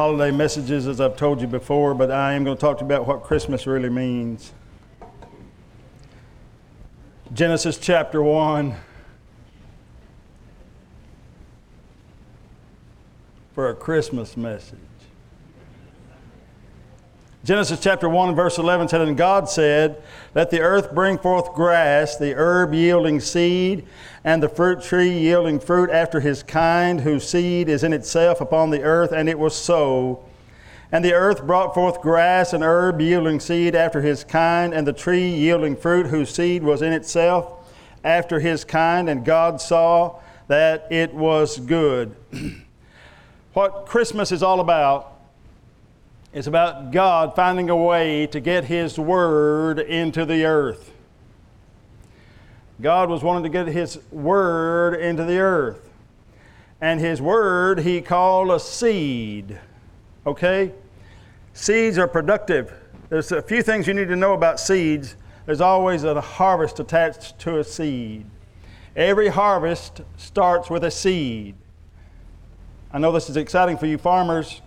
holiday messages as I've told you before, but I am going to talk to you about what Christmas really means. Genesis chapter 1. For a Christmas message. Genesis chapter 1, verse 11 said, And God said, Let the earth bring forth grass, the herb yielding seed, and the fruit tree yielding fruit after his kind, whose seed is in itself upon the earth. And it was so. And the earth brought forth grass and herb yielding seed after his kind, and the tree yielding fruit, whose seed was in itself after his kind. And God saw that it was good. what Christmas is all about it's about God finding a way to get His Word into the earth. God was wanting to get His Word into the earth. And His Word He called a seed. Okay? Seeds are productive. There's a few things you need to know about seeds. There's always a harvest attached to a seed. Every harvest starts with a seed. I know this is exciting for you farmers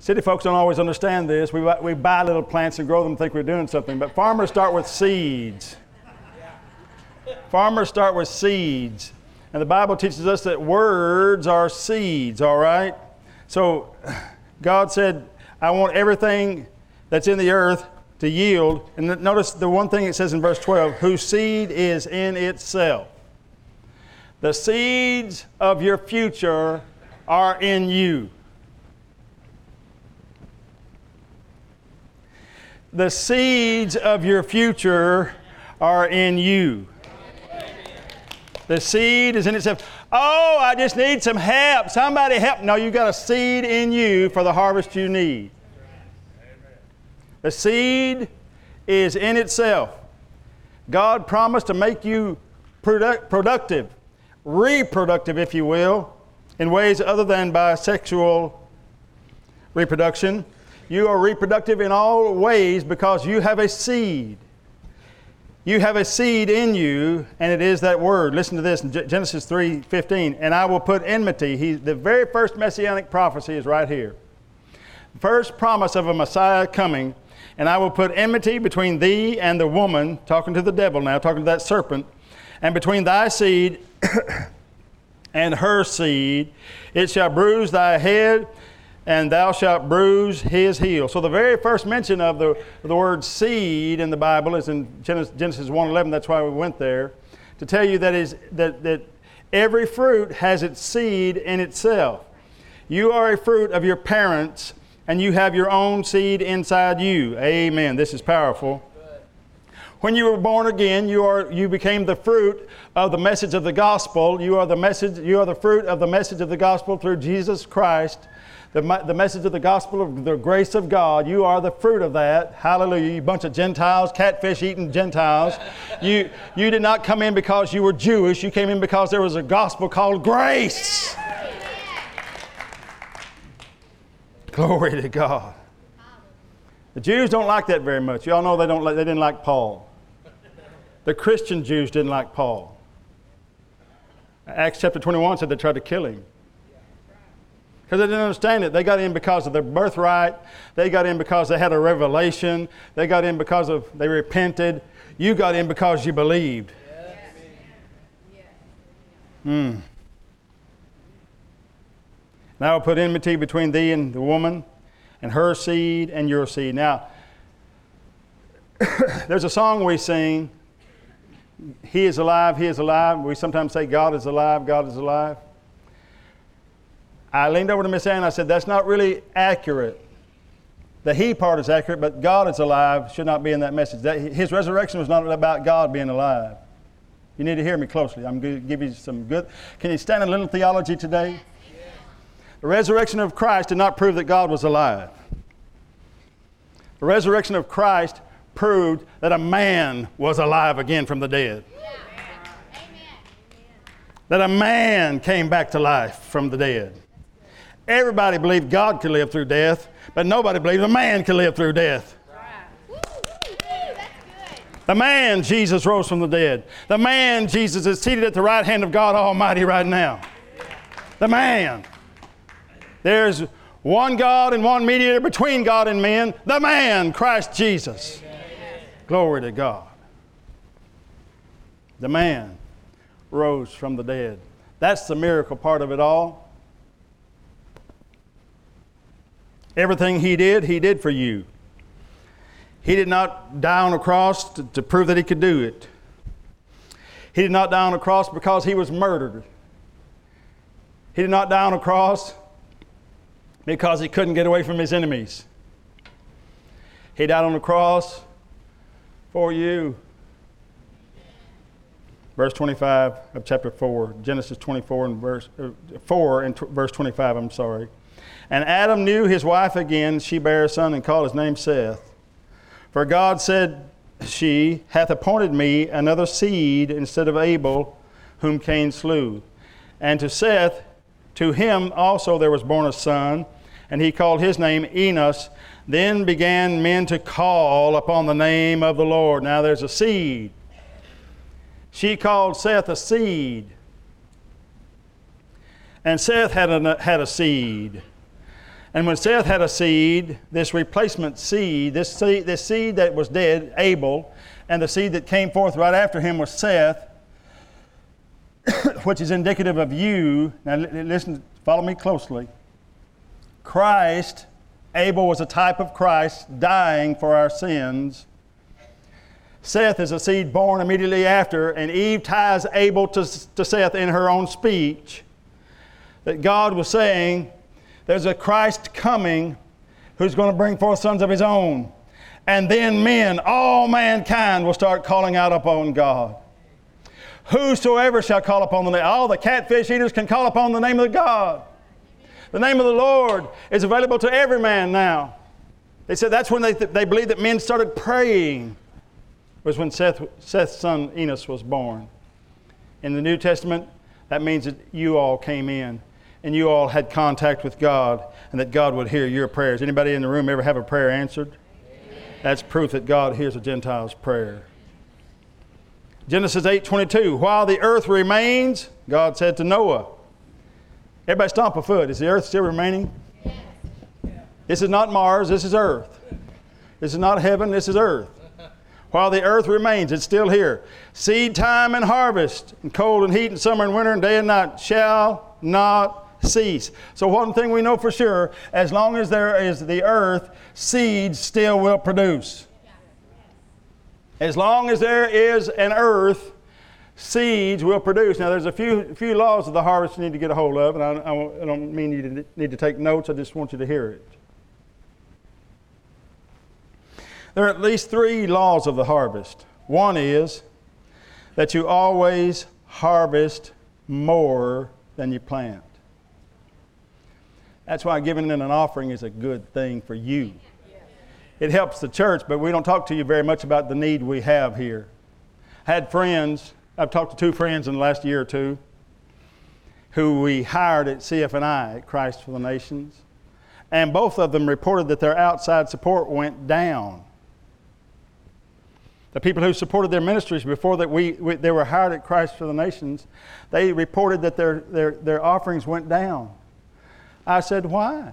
City folks don't always understand this. We, we buy little plants and grow them and think we're doing something, but farmers start with seeds. Farmers start with seeds. And the Bible teaches us that words are seeds, all right? So God said, I want everything that's in the earth to yield. And notice the one thing it says in verse 12 whose seed is in itself. The seeds of your future are in you. The seeds of your future are in you. The seed is in itself. Oh, I just need some help. Somebody help. No, you got a seed in you for the harvest you need. The seed is in itself. God promised to make you product, productive, reproductive, if you will, in ways other than by sexual reproduction. You are reproductive in all ways because you have a seed. You have a seed in you, and it is that word. Listen to this in Genesis 3:15. And I will put enmity. He, the very first messianic prophecy is right here. First promise of a Messiah coming. And I will put enmity between thee and the woman, talking to the devil now, talking to that serpent, and between thy seed and her seed. It shall bruise thy head, and thou shalt bruise his heel. So the very first mention of the, the word seed in the Bible is in Genesis, Genesis 1.11. That's why we went there. To tell you that, is, that, that every fruit has its seed in itself. You are a fruit of your parents, and you have your own seed inside you. Amen. This is powerful. When you were born again, you, are, you became the fruit of the message of the gospel. You are the message, you are the fruit of the message of the gospel through Jesus Christ the, the message of the gospel of the grace of God. You are the fruit of that. Hallelujah. You bunch of Gentiles, catfish eating Gentiles. you, you did not come in because you were Jewish. You came in because there was a gospel called grace. Glory to God. The Jews don't like that very much. Y'all know they, don't like, they didn't like Paul. The Christian Jews didn't like Paul. Acts chapter 21 said they tried to kill him because they didn't understand it. They got in because of their birthright. They got in because they had a revelation. They got in because of they repented. You got in because you believed. Hmm. Now I'll put enmity between thee and the woman, and her seed and your seed. Now, there's a song we sing. He is alive, he is alive. We sometimes say, God is alive, God is alive. I leaned over to Miss Ann and I said, That's not really accurate. The He part is accurate, but God is alive should not be in that message. That, his resurrection was not about God being alive. You need to hear me closely. I'm going to give you some good. Can you stand a little theology today? The resurrection of Christ did not prove that God was alive. The resurrection of Christ proved that a man was alive again from the dead. That a man came back to life from the dead. Everybody believed God could live through death, but nobody believed a man could live through death. The man, Jesus, rose from the dead. The man, Jesus, is seated at the right hand of God Almighty right now. The man. There's one God and one mediator between God and men, the man, Christ Jesus. Amen. Glory to God. The man rose from the dead. That's the miracle part of it all. Everything he did, he did for you. He did not die on a cross to, to prove that he could do it. He did not die on a cross because he was murdered. He did not die on a cross because he couldn't get away from his enemies. He died on the cross for you. Verse 25 of chapter 4, Genesis 24 and verse uh, 4 and t- verse 25, I'm sorry. And Adam knew his wife again, she bare a son and called his name Seth. For God said, She hath appointed me another seed instead of Abel, whom Cain slew. And to Seth, to him also there was born a son and he called his name Enos. Then began men to call upon the name of the Lord. Now there's a seed. She called Seth a seed. And Seth had a, had a seed. And when Seth had a seed, this replacement seed, this seed, this seed that was dead, Abel, and the seed that came forth right after him was Seth, which is indicative of you. Now listen, follow me closely. Christ, Abel was a type of Christ dying for our sins. Seth is a seed born immediately after, and Eve ties Abel to, to Seth in her own speech. That God was saying, There's a Christ coming who's going to bring forth sons of his own. And then men, all mankind, will start calling out upon God. Whosoever shall call upon the name, all the catfish eaters can call upon the name of God. The name of the Lord is available to every man now. They said that's when they, th- they believed that men started praying, was when Seth, Seth's son Enos was born. In the New Testament, that means that you all came in and you all had contact with God and that God would hear your prayers. Anybody in the room ever have a prayer answered? Amen. That's proof that God hears a Gentile's prayer. Genesis 8:22 While the earth remains, God said to Noah, Everybody stomp a foot. Is the earth still remaining? Yes. This is not Mars, this is earth. This is not heaven, this is earth. While the earth remains, it's still here. Seed time and harvest, and cold and heat, and summer and winter, and day and night shall not cease. So, one thing we know for sure as long as there is the earth, seeds still will produce. As long as there is an earth, seeds will produce. Now, there's a few, few laws of the harvest you need to get a hold of, and I, I, don't mean you to need to take notes, I just want you to hear it. There are at least three laws of the harvest. One is that you always harvest more than you plant. That's why giving in an offering is a good thing for you. It helps the church, but we don't talk to you very much about the need we have here. I had friends I've talked to two friends in the last year or two who we hired at CFNI at Christ for the Nations, and both of them reported that their outside support went down. The people who supported their ministries before that we, we, they were hired at Christ for the Nations, they reported that their, their, their offerings went down. I said, why?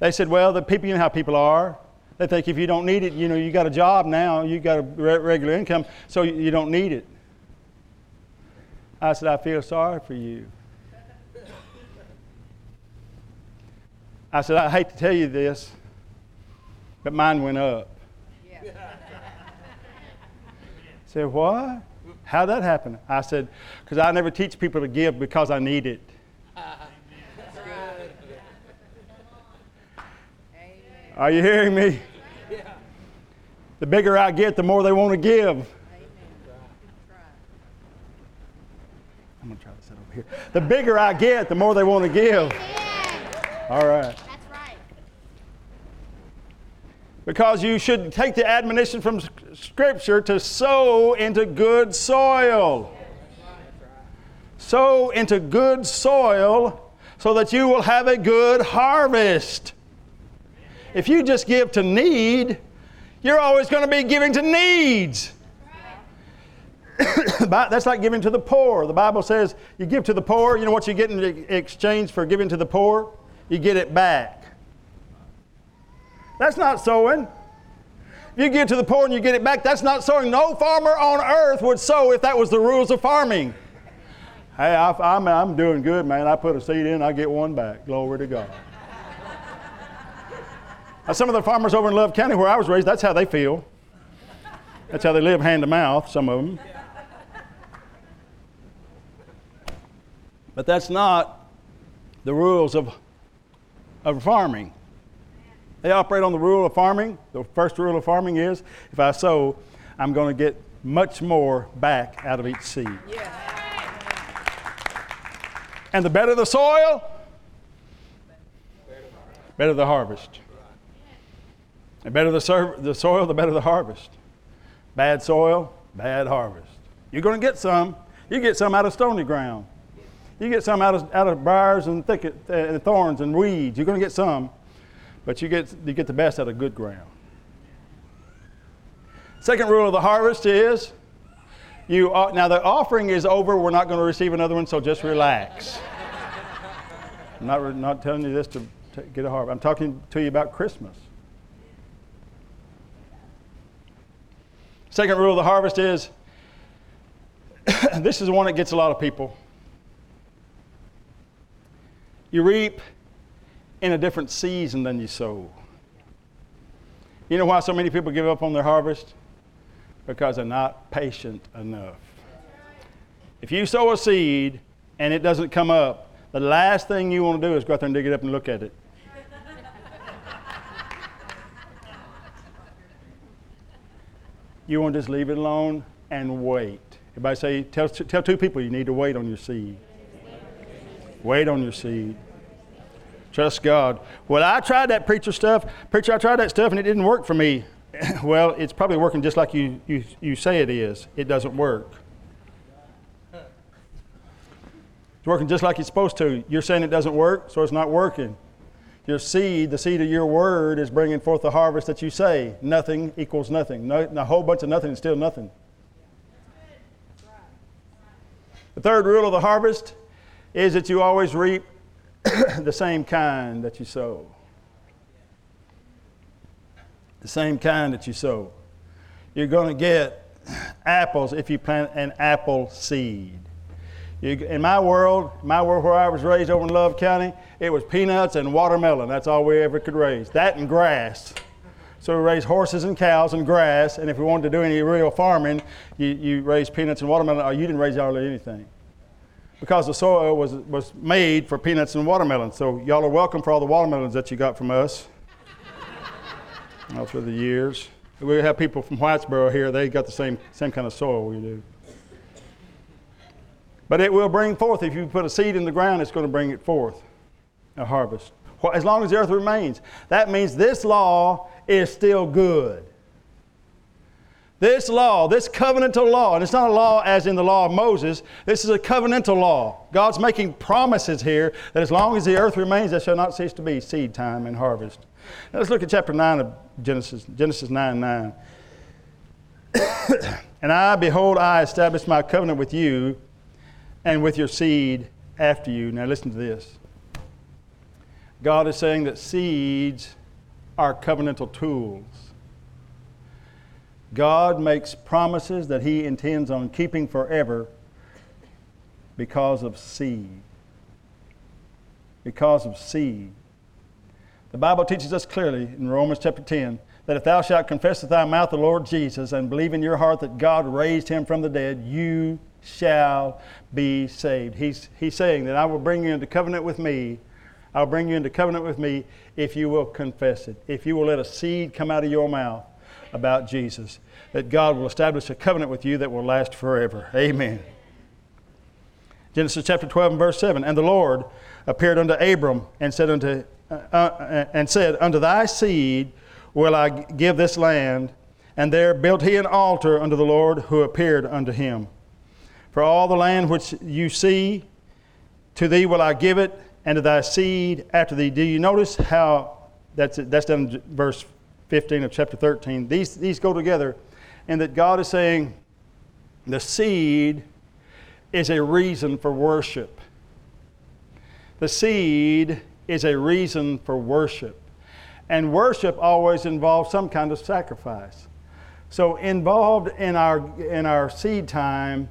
They said, well, the people, you know how people are. They think if you don't need it, you know, you got a job now, you got a re- regular income, so you, don't need it. I said, I feel sorry for you. I said, I hate to tell you this, but mine went up. Yeah. said, what? How'd that happen? I said, because I never teach people to give because I need it. Are you hearing me? The bigger I get, the more they want to give. I'm going to try to sit over here. The bigger I get, the more they want to give. All right. That's right. Because you should take the admonition from Scripture to sow into good soil. Sow into good soil so that you will have a good harvest. If you just give to need, you're always going to be giving to needs. That's like giving to the poor. The Bible says you give to the poor, you know what you get in exchange for giving to the poor? You get it back. That's not sowing. If you give to the poor and you get it back, that's not sowing. No farmer on earth would sow if that was the rules of farming. Hey, I, am I'm doing good, man. I put a seed in, I get one back. Glory to God. Some of the farmers over in Love County, where I was raised, that's how they feel. That's how they live hand to mouth, some of them. But that's not the rules of, of farming. They operate on the rule of farming. The first rule of farming is if I sow, I'm going to get much more back out of each seed. And the better the soil, better the harvest. The better the, ser- the soil, the better the harvest. Bad soil, bad harvest. You're going to get some. You get some out of stony ground. You get some out of, out of briars and thicket uh, thorns and weeds. You're going to get some, but you get, you get the best out of good ground. Second rule of the harvest is you uh, now the offering is over. We're not going to receive another one, so just relax. I'm not, not telling you this to, to get a harvest. I'm talking to you about Christmas. Second rule of the harvest is this is the one that gets a lot of people. You reap in a different season than you sow. You know why so many people give up on their harvest? Because they're not patient enough. If you sow a seed and it doesn't come up, the last thing you want to do is go out there and dig it up and look at it. You want to just leave it alone and wait. Everybody say, tell, tell two people you need to wait on your seed. Wait on your seed. Trust God. Well, I tried that preacher stuff. Preacher, I tried that stuff and it didn't work for me. well, it's probably working just like you, you, you say it is. It doesn't work. It's working just like it's supposed to. You're saying it doesn't work, so it's not working. Your seed, the seed of your word, is bringing forth the harvest that you say. Nothing equals nothing. No, a whole bunch of nothing is still nothing. The third rule of the harvest is that you always reap the same kind that you sow. The same kind that you sow. You're going to get apples if you plant an apple seed. You, in my world, my world where I was raised over in Love County, it was peanuts and watermelon. That's all we ever could raise. That and grass. So we raised horses and cows and grass. And if we wanted to do any real farming, you, you raised peanuts and watermelon, or you didn't raise hardly anything. Because the soil was, was made for peanuts and watermelon. So y'all are welcome for all the watermelons that you got from us all through the years. We have people from Whitesboro here, they got the same, same kind of soil we do. But it will bring forth, if you put a seed in the ground, it's going to bring it forth, a harvest. As long as the earth remains. That means this law is still good. This law, this covenantal law, and it's not a law as in the law of Moses, this is a covenantal law. God's making promises here that as long as the earth remains, there shall not cease to be seed time and harvest. Now let's look at chapter 9 of Genesis, Genesis 9 9. and I, behold, I establish my covenant with you and with your seed after you. Now listen to this. God is saying that seeds are covenantal tools. God makes promises that He intends on keeping forever because of seed. Because of seed. The Bible teaches us clearly in Romans chapter 10 that if thou shalt confess with thy mouth the Lord Jesus and believe in your heart that God raised him from the dead, you shall be saved. He's, he's saying that I will bring you into covenant with me. I'll bring you into covenant with me if you will confess it, if you will let a seed come out of your mouth about Jesus, that God will establish a covenant with you that will last forever. Amen. Genesis chapter 12 and verse 7 And the Lord appeared unto Abram and said unto uh, uh, and said, Unto thy seed will I give this land. And there built he an altar unto the Lord who appeared unto him. For all the land which you see, to thee will I give it, and to thy seed after thee. Do you notice how that's, that's done in verse 15 of chapter 13? These, these go together, and that God is saying the seed is a reason for worship. The seed is a reason for worship. And worship always involves some kind of sacrifice. So, involved in our, in our seed time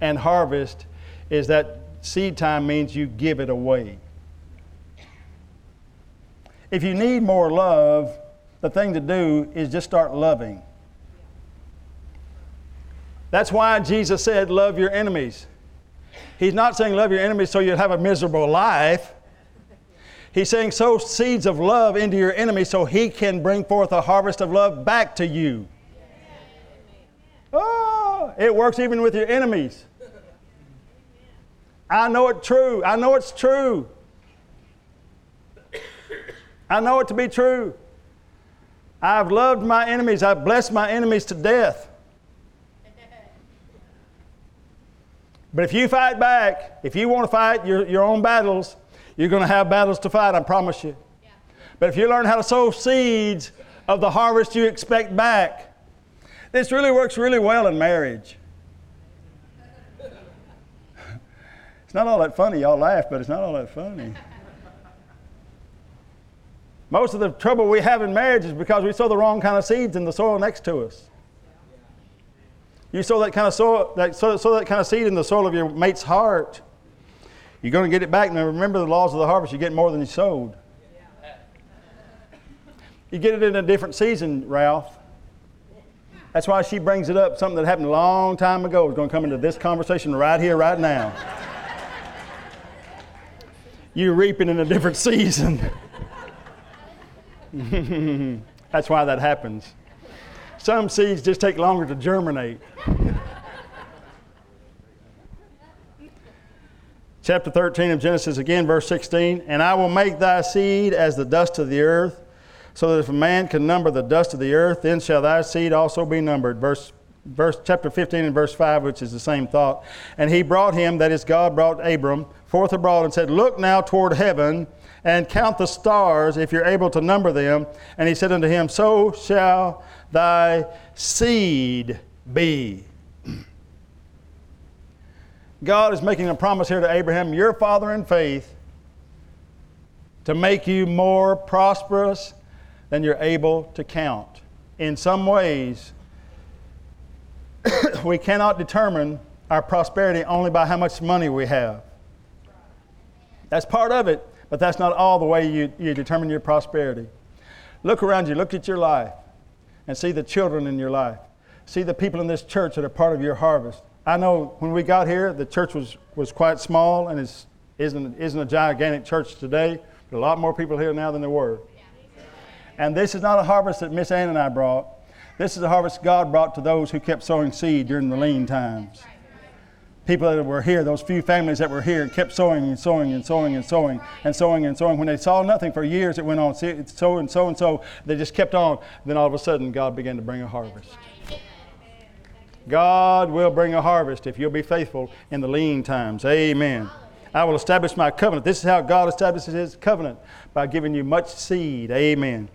and harvest is that seed time means you give it away. If you need more love, the thing to do is just start loving. That's why Jesus said, Love your enemies. He's not saying love your enemies so you'll have a miserable life. He's saying sow seeds of love into your enemy so he can bring forth a harvest of love back to you. It works even with your enemies. I know it's true. I know it's true. I know it to be true. I've loved my enemies. I've blessed my enemies to death. But if you fight back, if you want to fight your, your own battles, you're going to have battles to fight, I promise you. Yeah. But if you learn how to sow seeds of the harvest you expect back, this really works really well in marriage. it's not all that funny. Y'all laugh, but it's not all that funny. Most of the trouble we have in marriage is because we sow the wrong kind of seeds in the soil next to us. You sow that kind of soil, that, sow, sow that kind of seed in the soil of your mate's heart, you're going to get it back. Now remember the laws of the harvest. You get more than you sowed. You get it in a different season, Ralph. That's why she brings it up. Something that happened a long time ago is going to come into this conversation right here, right now. You're reaping in a different season. That's why that happens. Some seeds just take longer to germinate. Chapter 13 of Genesis, again, verse 16. And I will make thy seed as the dust of the earth, so that if a man can number the dust of the earth, then shall thy seed also be numbered. Verse, verse chapter 15 and verse 5, which is the same thought. And he brought him, that is, God brought Abram, forth abroad and said, Look now toward heaven and count the stars if you're able to number them. And he said unto him, So shall thy seed be. God is making a promise here to Abraham, your father in faith, to make you more prosperous than you're able to count. In some ways, we cannot determine our prosperity only by how much money we have. That's part of it, but that's not all the way you, you determine your prosperity. Look around you, look at your life and see the children in your life. See the people in this church that are part of your harvest. I know when we got here, the church was, was quite small and is, isn't, isn't a gigantic church today. Are a lot more people here now than there were. And this is not a harvest that Miss Ann and I brought. This is a harvest God brought to those who kept sowing seed during the lean times people that were here, those few families that were here, kept sowing and sowing and sowing and sowing and sowing and sowing. When they saw nothing for years, it went on so and so and so. They just kept on. Then all of a sudden, God began to bring a harvest. God will bring a harvest if you'll be faithful in the lean times. Amen. I will establish my covenant. This is how God establishes his covenant by giving you much seed. Amen.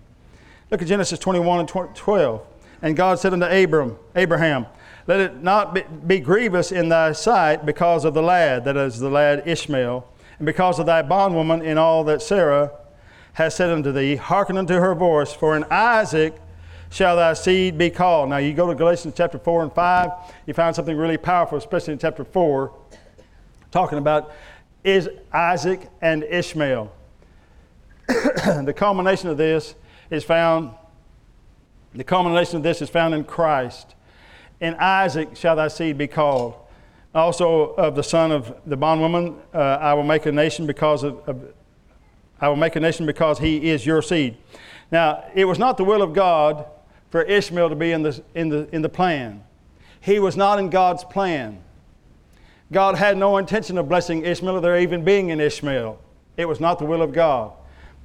Look at Genesis 21 and 12. And God said unto Abram, Abraham, let it not be, grievous in thy sight because of the lad, that is the lad Ishmael, and because of thy bondwoman in all that Sarah has said unto thee. Hearken unto her voice, for in Isaac shall thy seed be called. Now you go to Galatians chapter 4 and 5, you find something really powerful, especially in chapter 4, talking about is Isaac and Ishmael. the culmination of this is found, the culmination of this is found in Christ in Isaac shall thy seed be called. Also of the son of the bondwoman, uh, I will make a nation because of, of, I will make a nation because he is your seed. Now, it was not the will of God for Ishmael to be in the, in the, in the plan. He was not in God's plan. God had no intention of blessing Ishmael or there even being an Ishmael. It was not the will of God.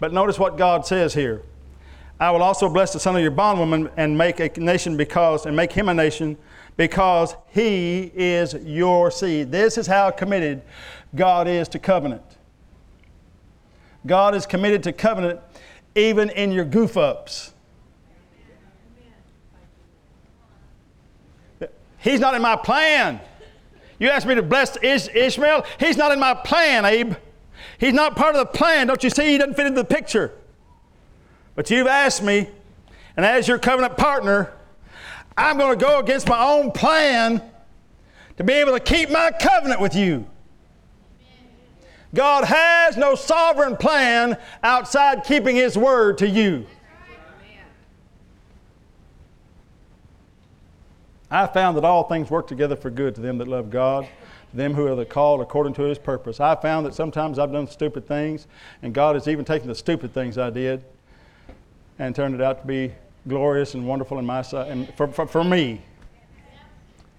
But notice what God says here. I will also bless the son of your bondwoman and make a nation because and make him a nation because he is your seed. This is how committed God is to covenant. God is committed to covenant even in your goof ups. He's not in my plan. You asked me to bless Ish- Ishmael. He's not in my plan, Abe. He's not part of the plan. Don't you see? He doesn't fit into the picture. But you've asked me, and as your covenant partner, I'm going to go against my own plan to be able to keep my covenant with you. God has no sovereign plan outside keeping His word to you. I found that all things work together for good to them that love God, to them who are the called according to His purpose. I found that sometimes I've done stupid things, and God has even taken the stupid things I did and turned it out to be glorious and wonderful in my sight, and for, for, for me.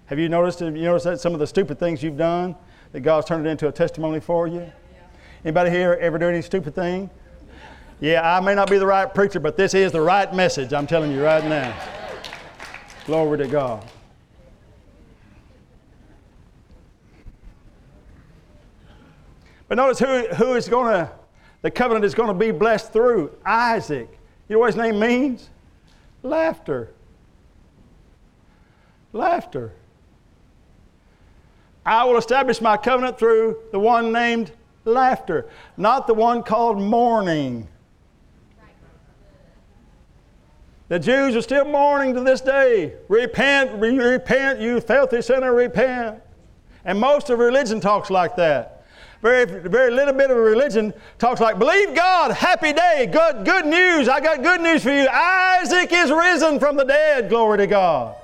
Have you noticed? Have you noticed that some of the stupid things you've done that God's turned it into a testimony for you? Anybody here ever do any stupid thing? Yeah, I may not be the right preacher, but this is the right message. I'm telling you right now. Glory to God. But notice who, who is going to, the covenant is going to be blessed through Isaac. You know what his name means? Laughter. Laughter. I will establish my covenant through the one named laughter, not the one called mourning. The Jews are still mourning to this day. Repent, re- repent, you filthy sinner, repent. And most of religion talks like that. Very, very little bit of religion talks like, believe God, happy day, good, good news. I got good news for you. Isaac is risen from the dead, glory to God.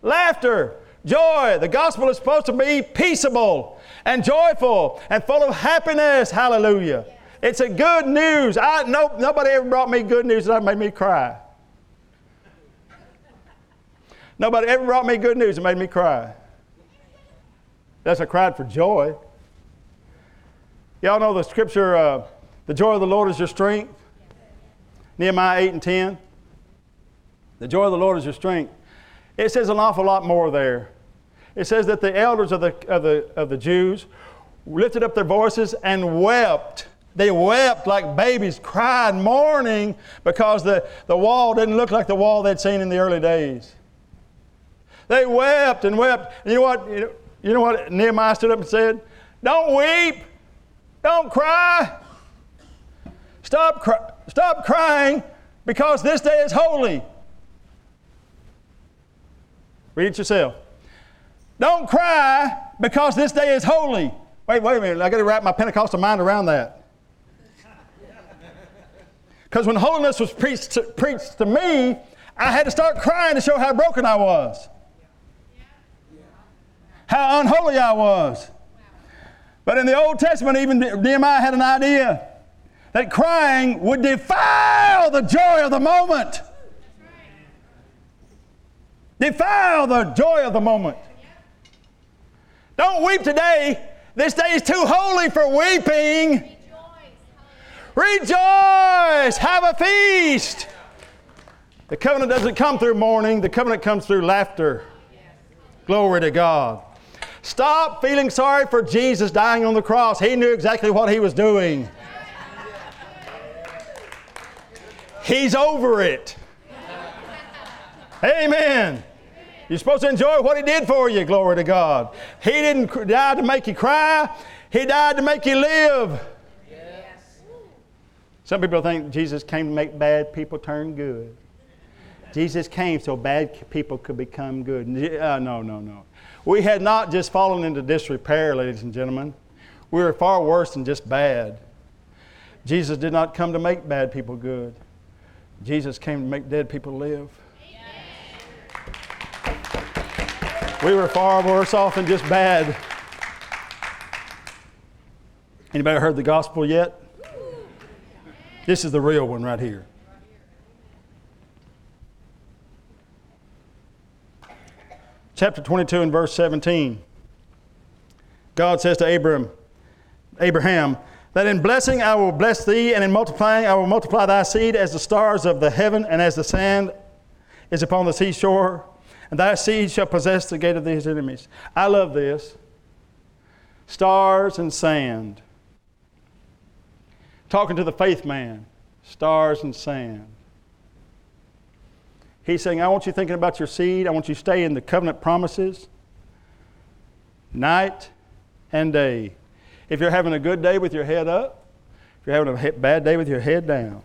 Laughter, joy. The gospel is supposed to be peaceable and joyful and full of happiness. Hallelujah. It's a good news. I, no, nobody ever brought me good news that made me cry. Nobody ever brought me good news that made me cry. That's I cried for joy. Y'all know the scripture, uh, the joy of the Lord is your strength. Nehemiah 8 and 10. The joy of the Lord is your strength. It says an awful lot more there. It says that the elders of the, of the, of the Jews lifted up their voices and wept. They wept like babies, cried, mourning because the, the wall didn't look like the wall they'd seen in the early days. They wept and wept. And you know what? You know what Nehemiah stood up and said? Don't weep. Don't cry. Stop, cry, stop crying because this day is holy. Read it yourself. Don't cry because this day is holy. Wait, wait a minute. I got to wrap my Pentecostal mind around that. Because when holiness was preached to, preached to me, I had to start crying to show how broken I was, how unholy I was. But in the Old Testament, even Nehemiah had an idea that crying would defile the joy of the moment. Defile the joy of the moment. Don't weep today. This day is too holy for weeping. Rejoice. Have a feast. The covenant doesn't come through mourning, the covenant comes through laughter. Glory to God. Stop feeling sorry for Jesus dying on the cross. He knew exactly what he was doing. He's over it. Amen. You're supposed to enjoy what he did for you, glory to God. He didn't die to make you cry, he died to make you live. Some people think Jesus came to make bad people turn good. Jesus came so bad people could become good. Uh, no, no, no. We had not just fallen into disrepair, ladies and gentlemen. We were far worse than just bad. Jesus did not come to make bad people good. Jesus came to make dead people live. We were far worse off than just bad. Anybody heard the gospel yet? This is the real one right here. Chapter 22 and verse 17. God says to Abraham, Abraham, that in blessing I will bless thee, and in multiplying I will multiply thy seed as the stars of the heaven and as the sand is upon the seashore, and thy seed shall possess the gate of these enemies. I love this. Stars and sand. Talking to the faith man, stars and sand. He's saying, I want you thinking about your seed. I want you to stay in the covenant promises night and day. If you're having a good day with your head up, if you're having a bad day with your head down,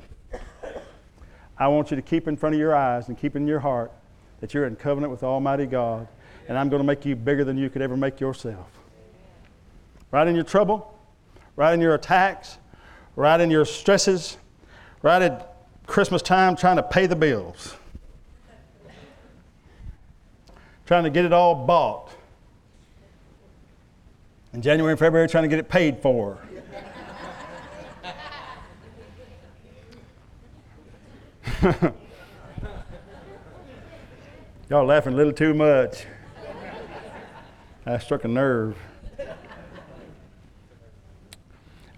I want you to keep in front of your eyes and keep in your heart that you're in covenant with Almighty God, and I'm going to make you bigger than you could ever make yourself. Right in your trouble, right in your attacks, right in your stresses, right at Christmas time trying to pay the bills, trying to get it all bought. In January and February, trying to get it paid for. Y'all laughing a little too much. I struck a nerve.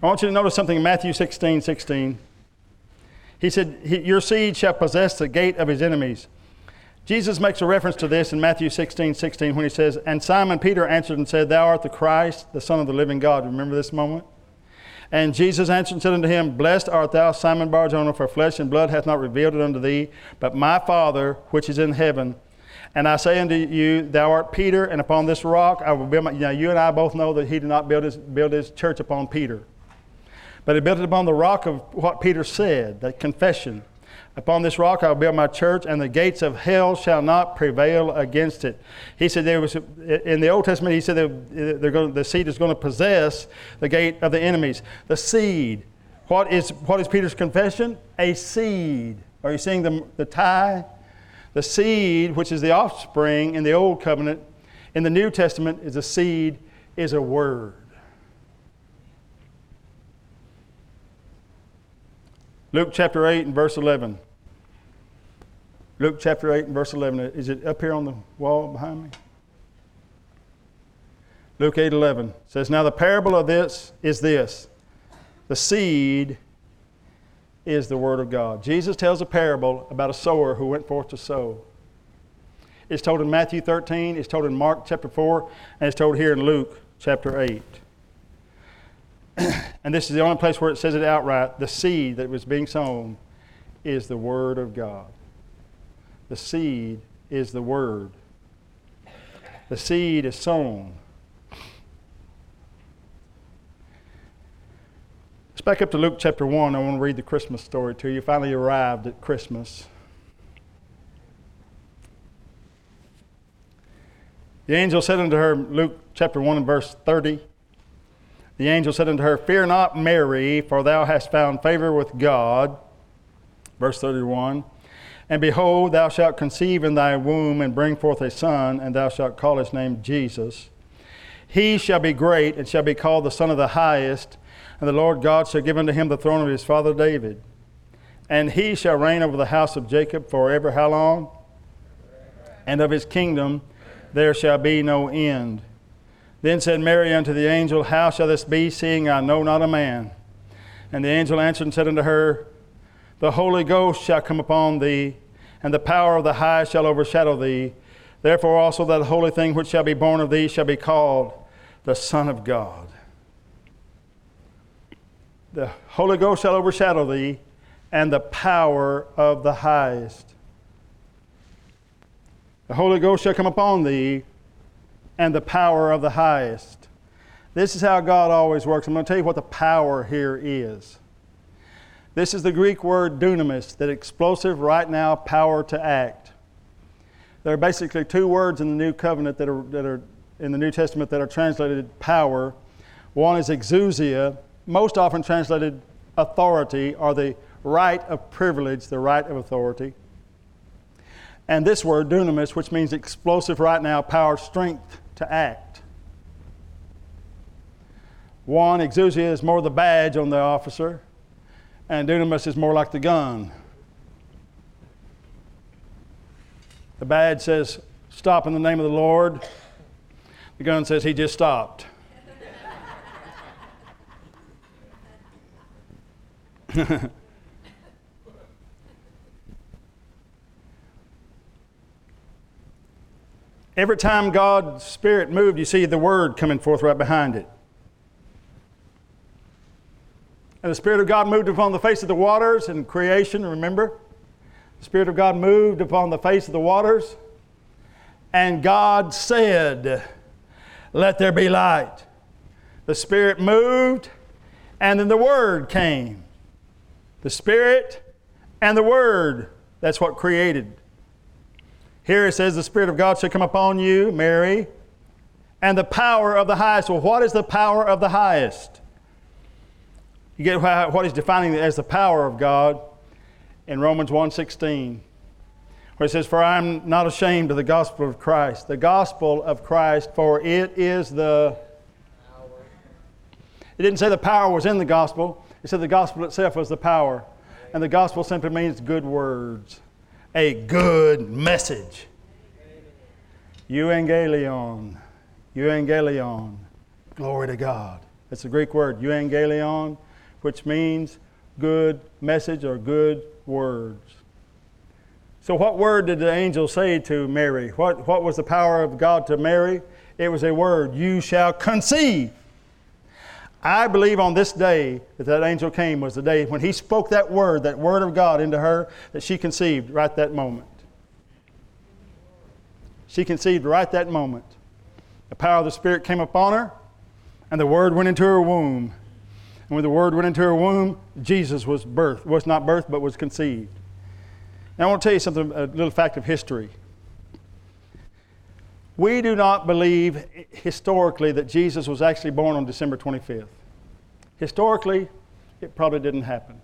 I want you to notice something in Matthew 16 16. He said, Your seed shall possess the gate of his enemies. Jesus makes a reference to this in Matthew 16 16 when he says, And Simon Peter answered and said, Thou art the Christ, the Son of the living God. Remember this moment? And Jesus answered and said unto him, Blessed art thou, Simon Barjona, for flesh and blood hath not revealed it unto thee, but my Father which is in heaven. And I say unto you, Thou art Peter, and upon this rock I will build my. Now, you and I both know that he did not build his, build his church upon Peter, but he built it upon the rock of what Peter said, that confession. Upon this rock I will build my church, and the gates of hell shall not prevail against it. He said there was in the Old Testament. He said they're, going, the seed is going to possess the gate of the enemies. The seed. What is what is Peter's confession? A seed. Are you seeing the the tie? The seed, which is the offspring in the Old Covenant, in the New Testament is a seed, is a word. Luke chapter 8 and verse 11. Luke chapter 8 and verse 11. Is it up here on the wall behind me? Luke 8 11 says, Now the parable of this is this the seed is the word of God. Jesus tells a parable about a sower who went forth to sow. It's told in Matthew 13, it's told in Mark chapter 4, and it's told here in Luke chapter 8. and this is the only place where it says it outright the seed that was being sown is the Word of God. The seed is the Word. The seed is sown. Let's back up to Luke chapter 1. I want to read the Christmas story to you. Finally arrived at Christmas. The angel said unto her, Luke chapter 1 and verse 30, the angel said unto her, Fear not, Mary, for thou hast found favor with God. Verse 31 And behold, thou shalt conceive in thy womb and bring forth a son, and thou shalt call his name Jesus. He shall be great and shall be called the Son of the Highest, and the Lord God shall give unto him the throne of his father David. And he shall reign over the house of Jacob forever. How long? And of his kingdom there shall be no end. Then said Mary unto the angel, How shall this be, seeing I know not a man? And the angel answered and said unto her, The Holy Ghost shall come upon thee, and the power of the high shall overshadow thee. Therefore also that holy thing which shall be born of thee shall be called the Son of God. The Holy Ghost shall overshadow thee, and the power of the highest. The Holy Ghost shall come upon thee, and the power of the highest. This is how God always works. I'm going to tell you what the power here is. This is the Greek word dunamis, that explosive, right now, power to act. There are basically two words in the New Covenant that are, that are in the New Testament that are translated power. One is exousia, most often translated authority or the right of privilege, the right of authority. And this word, dunamis, which means explosive right now, power, strength to act. One, exousia is more the badge on the officer, and dunamis is more like the gun. The badge says, Stop in the name of the Lord. The gun says, He just stopped. Every time God's Spirit moved, you see the Word coming forth right behind it. And the Spirit of God moved upon the face of the waters in creation, remember? The Spirit of God moved upon the face of the waters. And God said, Let there be light. The Spirit moved, and then the Word came. The Spirit and the Word, that's what created. Here it says, The Spirit of God shall come upon you, Mary, and the power of the highest. Well, what is the power of the highest? You get what he's defining as the power of God in Romans 1.16, where it says, For I am not ashamed of the gospel of Christ. The gospel of Christ, for it is the power. It didn't say the power was in the gospel. It said the gospel itself was the power. And the gospel simply means good words a good message. Euangelion. Euangelion. Glory to God. It's a Greek word, euangelion, which means good message or good words. So, what word did the angel say to Mary? What, what was the power of God to Mary? It was a word, you shall conceive. I believe on this day that that angel came was the day when he spoke that word, that word of God into her, that she conceived right that moment. She conceived right that moment. The power of the Spirit came upon her, and the word went into her womb. And when the word went into her womb, Jesus was birthed, was not birthed, but was conceived. Now I want to tell you something, a little fact of history. We do not believe historically that Jesus was actually born on December 25th. Historically, it probably didn't happen.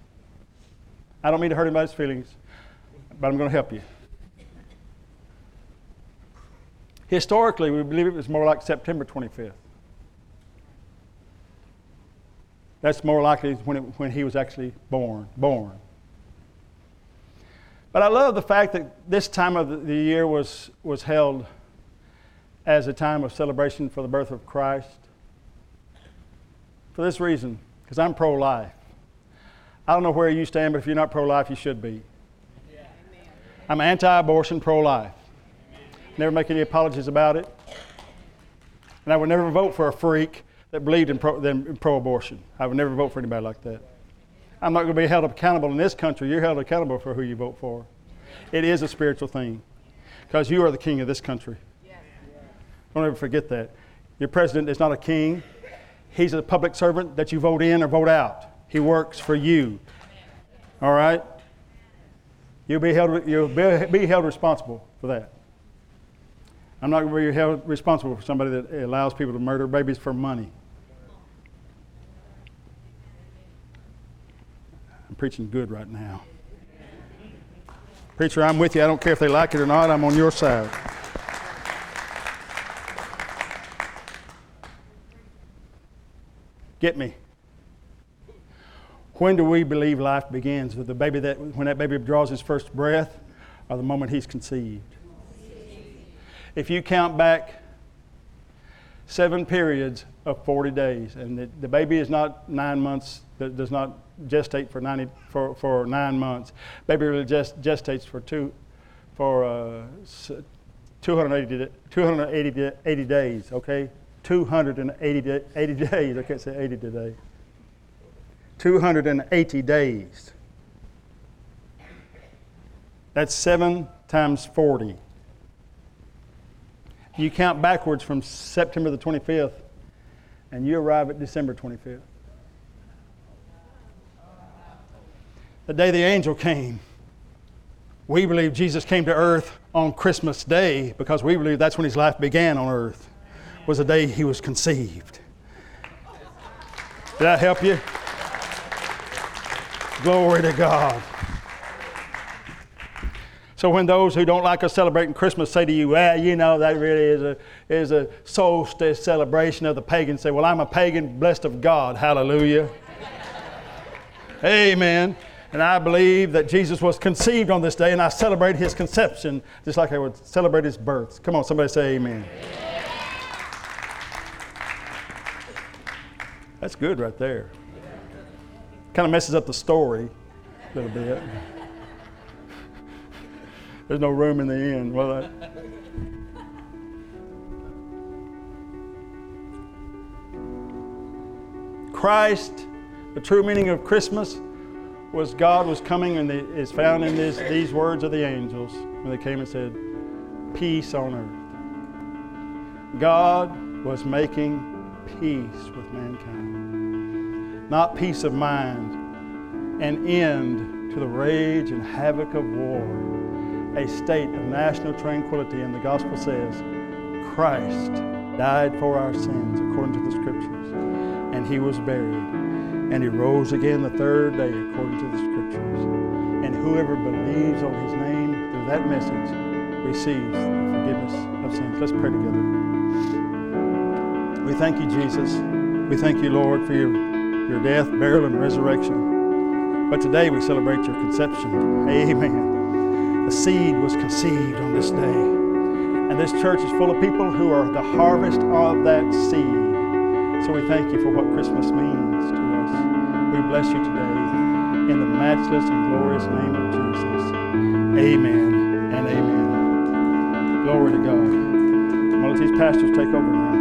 I don't mean to hurt anybody's feelings, but I'm going to help you. Historically, we believe it was more like September 25th. That's more likely when, it, when he was actually born. Born. But I love the fact that this time of the year was, was held as a time of celebration for the birth of Christ? For this reason, because I'm pro life. I don't know where you stand, but if you're not pro life, you should be. I'm anti abortion, pro life. Never make any apologies about it. And I would never vote for a freak that believed in pro abortion. I would never vote for anybody like that. I'm not going to be held accountable in this country. You're held accountable for who you vote for. It is a spiritual thing because you are the king of this country. Don't ever forget that. Your president is not a king, he's a public servant that you vote in or vote out. He works for you. All right? You'll be held, you'll be held responsible for that. I'm not going to be held responsible for somebody that allows people to murder babies for money. I'm preaching good right now. Preacher, I'm with you. I don't care if they like it or not. I'm on your side. Get me. When do we believe life begins? With the baby that when that baby draws his first breath or the moment he's conceived? If you count back seven periods of 40 days, and the, the baby is not nine months, that does not gestate for, 90, for, for nine months. Baby really just gestates for two, for uh, 280, 280 80 days, okay? 280 80 days. I can't say 80 today. 280 days. That's 7 times 40. You count backwards from September the 25th, and you arrive at December 25th. The day the angel came, we believe Jesus came to earth on Christmas Day because we believe that's when his life began on earth was the day he was conceived. Did that help you? Glory to God. So when those who don't like us celebrating Christmas say to you, well, you know, that really is a, is a solstice celebration of the pagans, say, well, I'm a pagan blessed of God. Hallelujah. Amen. And I believe that Jesus was conceived on this day, and I celebrate his conception just like I would celebrate his birth. Come on, somebody say amen. amen. That's good right there. Kind of messes up the story a little bit. There's no room in the end. Well, that, Christ, the true meaning of Christmas was God was coming, and is found in this, these words of the angels when they came and said, Peace on earth. God was making peace with mankind, not peace of mind, an end to the rage and havoc of war, a state of national tranquility. And the gospel says, Christ died for our sins according to the scriptures, and he was buried and he rose again the third day according to the scriptures. And whoever believes on his name through that message receives the forgiveness of sins. Let's pray together. We thank you, Jesus. We thank you, Lord, for your, your death, burial, and resurrection. But today we celebrate your conception. Amen. The seed was conceived on this day. And this church is full of people who are the harvest of that seed. So we thank you for what Christmas means to us. We bless you today in the matchless and glorious name of Jesus. Amen and amen. Glory to God. Let these pastors take over now.